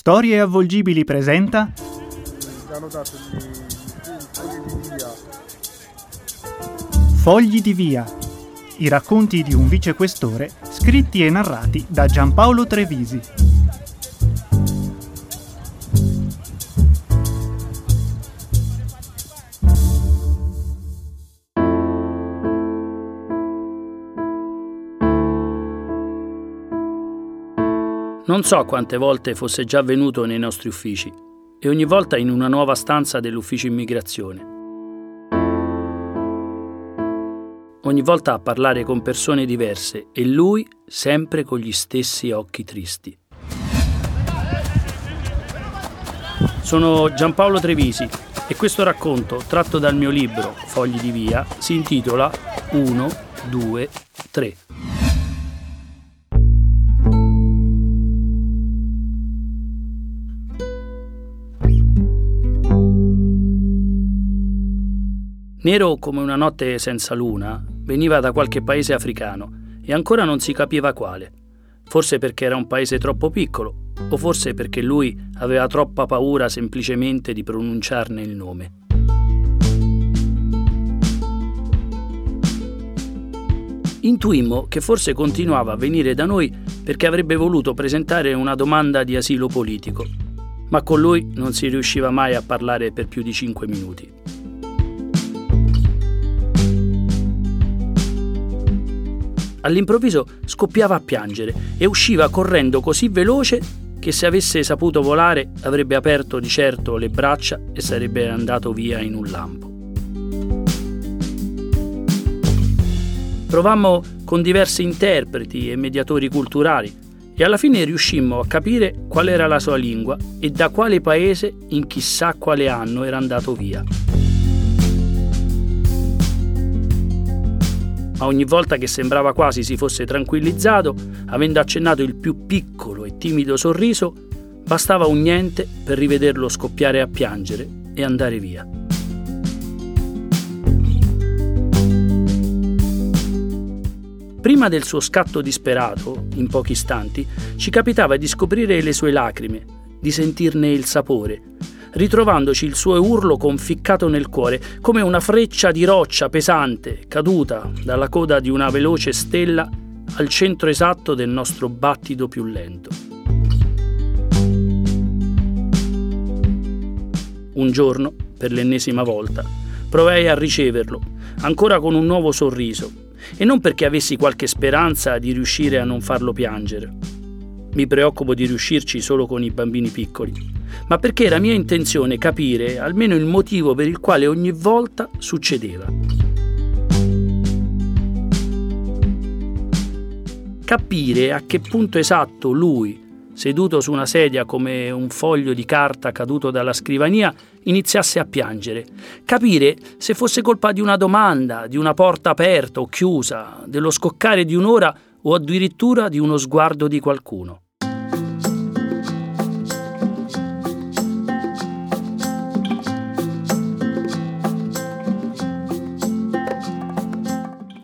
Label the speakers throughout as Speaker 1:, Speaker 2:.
Speaker 1: Storie avvolgibili presenta Fogli di via. I racconti di un vicequestore scritti e narrati da Giampaolo Trevisi.
Speaker 2: Non so quante volte fosse già venuto nei nostri uffici e ogni volta in una nuova stanza dell'ufficio immigrazione. Ogni volta a parlare con persone diverse e lui sempre con gli stessi occhi tristi. Sono Giampaolo Trevisi e questo racconto, tratto dal mio libro Fogli di Via, si intitola 1, 2, 3. Nero come una notte senza luna, veniva da qualche paese africano e ancora non si capiva quale. Forse perché era un paese troppo piccolo, o forse perché lui aveva troppa paura semplicemente di pronunciarne il nome. Intuimmo che forse continuava a venire da noi perché avrebbe voluto presentare una domanda di asilo politico, ma con lui non si riusciva mai a parlare per più di cinque minuti. All'improvviso scoppiava a piangere e usciva correndo così veloce che se avesse saputo volare avrebbe aperto di certo le braccia e sarebbe andato via in un lampo. Provammo con diversi interpreti e mediatori culturali e alla fine riuscimmo a capire qual era la sua lingua e da quale paese in chissà quale anno era andato via. Ma ogni volta che sembrava quasi si fosse tranquillizzato, avendo accennato il più piccolo e timido sorriso, bastava un niente per rivederlo scoppiare a piangere e andare via. Prima del suo scatto disperato, in pochi istanti, ci capitava di scoprire le sue lacrime, di sentirne il sapore, ritrovandoci il suo urlo conficcato nel cuore, come una freccia di roccia pesante caduta dalla coda di una veloce stella al centro esatto del nostro battito più lento. Un giorno, per l'ennesima volta, provai a riceverlo, ancora con un nuovo sorriso, e non perché avessi qualche speranza di riuscire a non farlo piangere. Mi preoccupo di riuscirci solo con i bambini piccoli ma perché era mia intenzione capire almeno il motivo per il quale ogni volta succedeva. Capire a che punto esatto lui, seduto su una sedia come un foglio di carta caduto dalla scrivania, iniziasse a piangere. Capire se fosse colpa di una domanda, di una porta aperta o chiusa, dello scoccare di un'ora o addirittura di uno sguardo di qualcuno.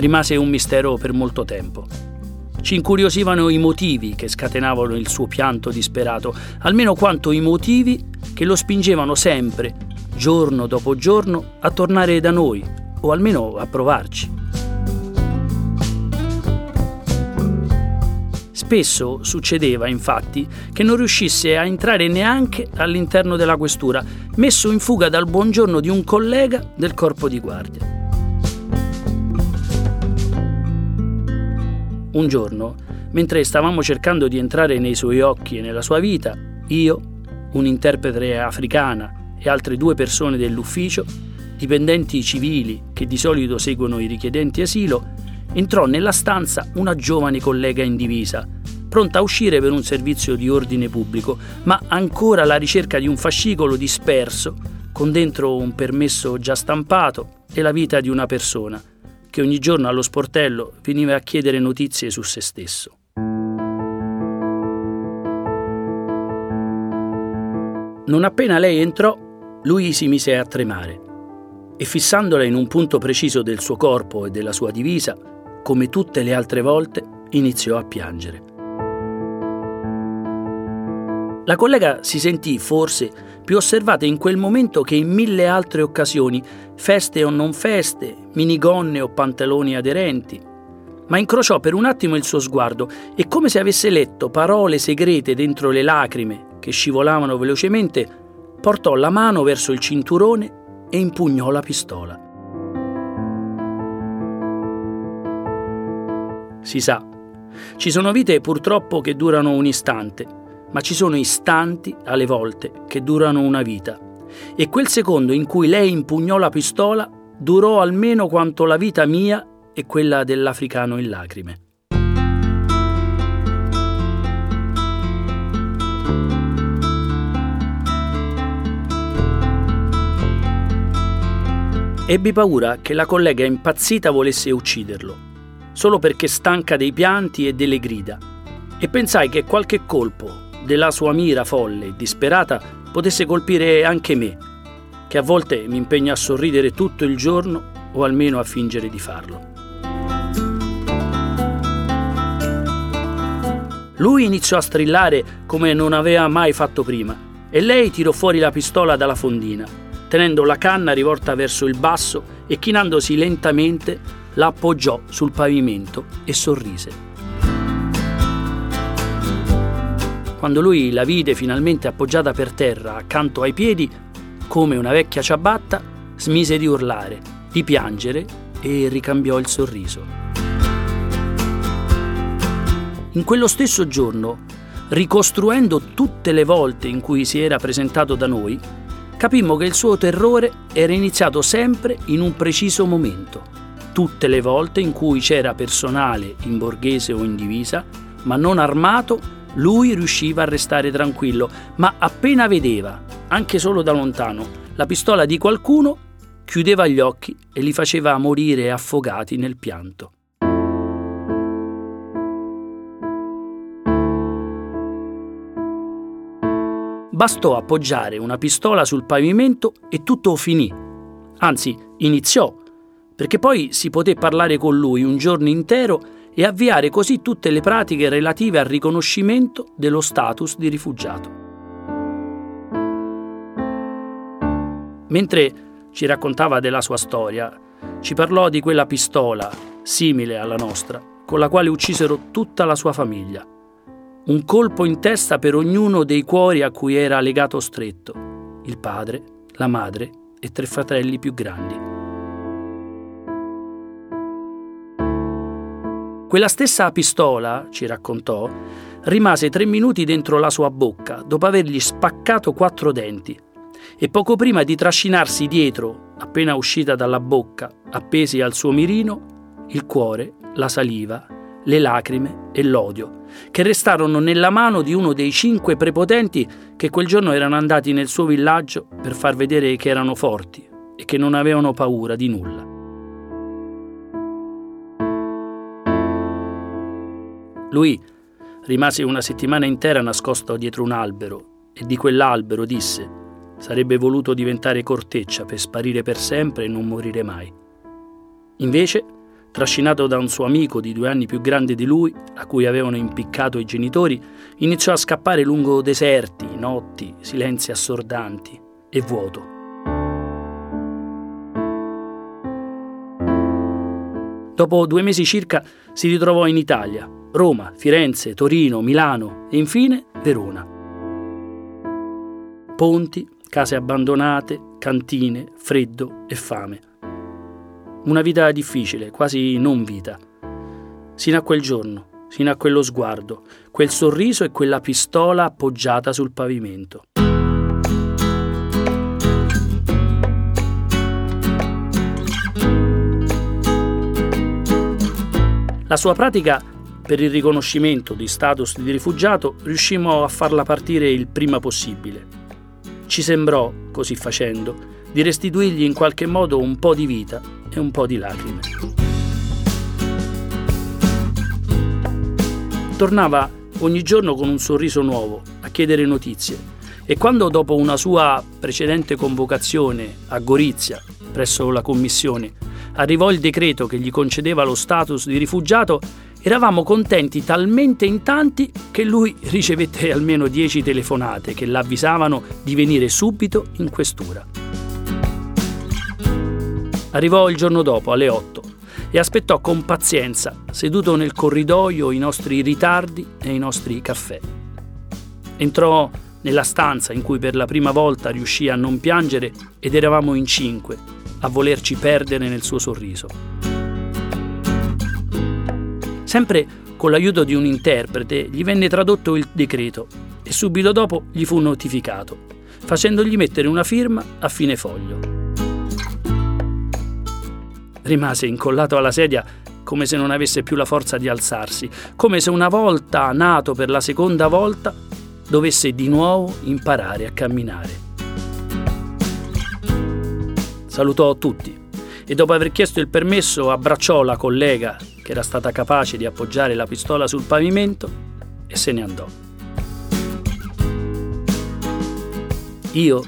Speaker 2: Rimase un mistero per molto tempo. Ci incuriosivano i motivi che scatenavano il suo pianto disperato, almeno quanto i motivi che lo spingevano sempre, giorno dopo giorno, a tornare da noi, o almeno a provarci. Spesso succedeva, infatti, che non riuscisse a entrare neanche all'interno della questura, messo in fuga dal buongiorno di un collega del corpo di guardia. Un giorno, mentre stavamo cercando di entrare nei suoi occhi e nella sua vita, io, un interprete africana e altre due persone dell'ufficio, dipendenti civili che di solito seguono i richiedenti asilo, entrò nella stanza una giovane collega in divisa, pronta a uscire per un servizio di ordine pubblico, ma ancora alla ricerca di un fascicolo disperso, con dentro un permesso già stampato e la vita di una persona, che ogni giorno allo sportello veniva a chiedere notizie su se stesso. Non appena lei entrò, lui si mise a tremare e fissandola in un punto preciso del suo corpo e della sua divisa, come tutte le altre volte, iniziò a piangere. La collega si sentì forse più osservata in quel momento che in mille altre occasioni, feste o non feste, minigonne o pantaloni aderenti. Ma incrociò per un attimo il suo sguardo e come se avesse letto parole segrete dentro le lacrime che scivolavano velocemente, portò la mano verso il cinturone e impugnò la pistola. Si sa, ci sono vite purtroppo che durano un istante ma ci sono istanti, alle volte, che durano una vita. E quel secondo in cui lei impugnò la pistola durò almeno quanto la vita mia e quella dell'africano in lacrime. Ebbi paura che la collega impazzita volesse ucciderlo, solo perché stanca dei pianti e delle grida, e pensai che qualche colpo, della sua mira folle e disperata potesse colpire anche me, che a volte mi impegna a sorridere tutto il giorno o almeno a fingere di farlo. Lui iniziò a strillare come non aveva mai fatto prima e lei tirò fuori la pistola dalla fondina, tenendo la canna rivolta verso il basso e chinandosi lentamente la appoggiò sul pavimento e sorrise. Quando lui la vide finalmente appoggiata per terra accanto ai piedi, come una vecchia ciabatta, smise di urlare, di piangere e ricambiò il sorriso. In quello stesso giorno, ricostruendo tutte le volte in cui si era presentato da noi, capimmo che il suo terrore era iniziato sempre in un preciso momento. Tutte le volte in cui c'era personale in borghese o in divisa, ma non armato lui riusciva a restare tranquillo, ma appena vedeva, anche solo da lontano, la pistola di qualcuno, chiudeva gli occhi e li faceva morire affogati nel pianto. Bastò appoggiare una pistola sul pavimento e tutto finì. Anzi, iniziò, perché poi si poté parlare con lui un giorno intero e avviare così tutte le pratiche relative al riconoscimento dello status di rifugiato. Mentre ci raccontava della sua storia, ci parlò di quella pistola, simile alla nostra, con la quale uccisero tutta la sua famiglia. Un colpo in testa per ognuno dei cuori a cui era legato stretto, il padre, la madre e tre fratelli più grandi. Quella stessa pistola, ci raccontò, rimase tre minuti dentro la sua bocca dopo avergli spaccato quattro denti e poco prima di trascinarsi dietro, appena uscita dalla bocca, appesi al suo mirino, il cuore, la saliva, le lacrime e l'odio, che restarono nella mano di uno dei cinque prepotenti che quel giorno erano andati nel suo villaggio per far vedere che erano forti e che non avevano paura di nulla. Lui rimase una settimana intera nascosto dietro un albero e di quell'albero disse sarebbe voluto diventare corteccia per sparire per sempre e non morire mai. Invece, trascinato da un suo amico di due anni più grande di lui, a cui avevano impiccato i genitori, iniziò a scappare lungo deserti, notti, silenzi assordanti e vuoto. Dopo due mesi circa si ritrovò in Italia, Roma, Firenze, Torino, Milano e infine Verona. Ponti, case abbandonate, cantine, freddo e fame. Una vita difficile, quasi non vita. Sino a quel giorno, sino a quello sguardo, quel sorriso e quella pistola appoggiata sul pavimento. La sua pratica per il riconoscimento di status di rifugiato riuscimmo a farla partire il prima possibile. Ci sembrò, così facendo, di restituirgli in qualche modo un po' di vita e un po' di lacrime. Tornava ogni giorno con un sorriso nuovo a chiedere notizie e quando dopo una sua precedente convocazione a Gorizia, presso la commissione, arrivò il decreto che gli concedeva lo status di rifugiato, Eravamo contenti talmente in tanti che lui ricevette almeno dieci telefonate che l'avvisavano di venire subito in questura. Arrivò il giorno dopo, alle 8, e aspettò con pazienza, seduto nel corridoio, i nostri ritardi e i nostri caffè. Entrò nella stanza in cui per la prima volta riuscì a non piangere ed eravamo in cinque, a volerci perdere nel suo sorriso. Sempre con l'aiuto di un interprete gli venne tradotto il decreto e subito dopo gli fu notificato, facendogli mettere una firma a fine foglio. Rimase incollato alla sedia come se non avesse più la forza di alzarsi, come se una volta nato per la seconda volta dovesse di nuovo imparare a camminare. Salutò tutti e dopo aver chiesto il permesso abbracciò la collega che era stata capace di appoggiare la pistola sul pavimento e se ne andò. Io,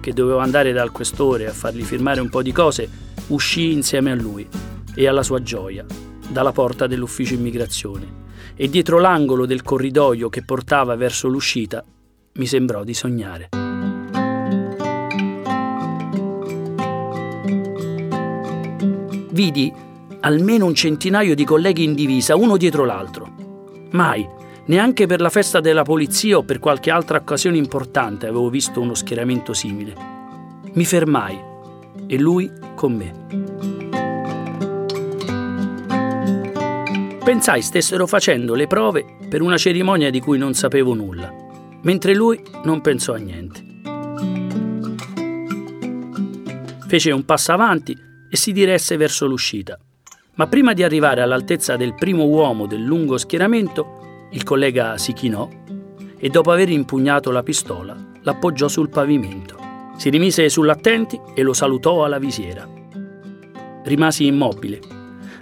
Speaker 2: che dovevo andare dal questore a fargli firmare un po' di cose, uscì insieme a lui e alla sua gioia dalla porta dell'ufficio immigrazione e dietro l'angolo del corridoio che portava verso l'uscita mi sembrò di sognare. Vidi almeno un centinaio di colleghi in divisa, uno dietro l'altro. Mai, neanche per la festa della polizia o per qualche altra occasione importante avevo visto uno schieramento simile. Mi fermai e lui con me. Pensai stessero facendo le prove per una cerimonia di cui non sapevo nulla, mentre lui non pensò a niente. Fece un passo avanti e si diresse verso l'uscita. Ma prima di arrivare all'altezza del primo uomo del lungo schieramento, il collega si chinò e dopo aver impugnato la pistola l'appoggiò sul pavimento. Si rimise sull'attenti e lo salutò alla visiera. Rimasi immobile,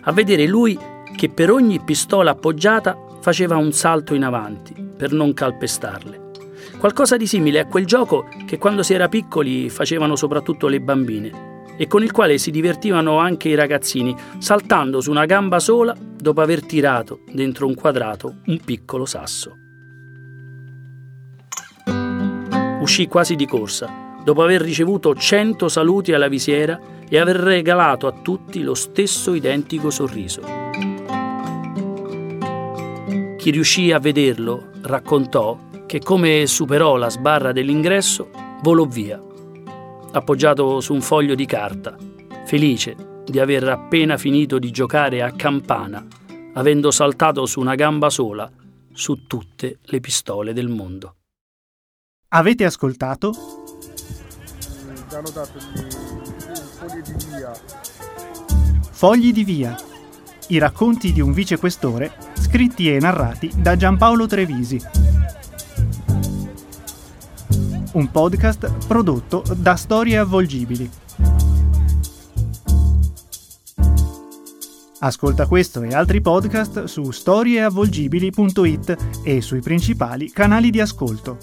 Speaker 2: a vedere lui che per ogni pistola appoggiata faceva un salto in avanti per non calpestarle. Qualcosa di simile a quel gioco che quando si era piccoli facevano soprattutto le bambine e con il quale si divertivano anche i ragazzini, saltando su una gamba sola dopo aver tirato dentro un quadrato un piccolo sasso. Uscì quasi di corsa dopo aver ricevuto cento saluti alla visiera e aver regalato a tutti lo stesso identico sorriso. Chi riuscì a vederlo raccontò che come superò la sbarra dell'ingresso, volò via, appoggiato su un foglio di carta, felice di aver appena finito di giocare a campana, avendo saltato su una gamba sola su tutte le pistole del mondo.
Speaker 1: Avete ascoltato
Speaker 3: ci hanno dato gli, fogli di via.
Speaker 1: Fogli di via. I racconti di un vicequestore scritti e narrati da Giampaolo Trevisi. Un podcast prodotto da Storie Avvolgibili. Ascolta questo e altri podcast su storieavvolgibili.it e sui principali canali di ascolto.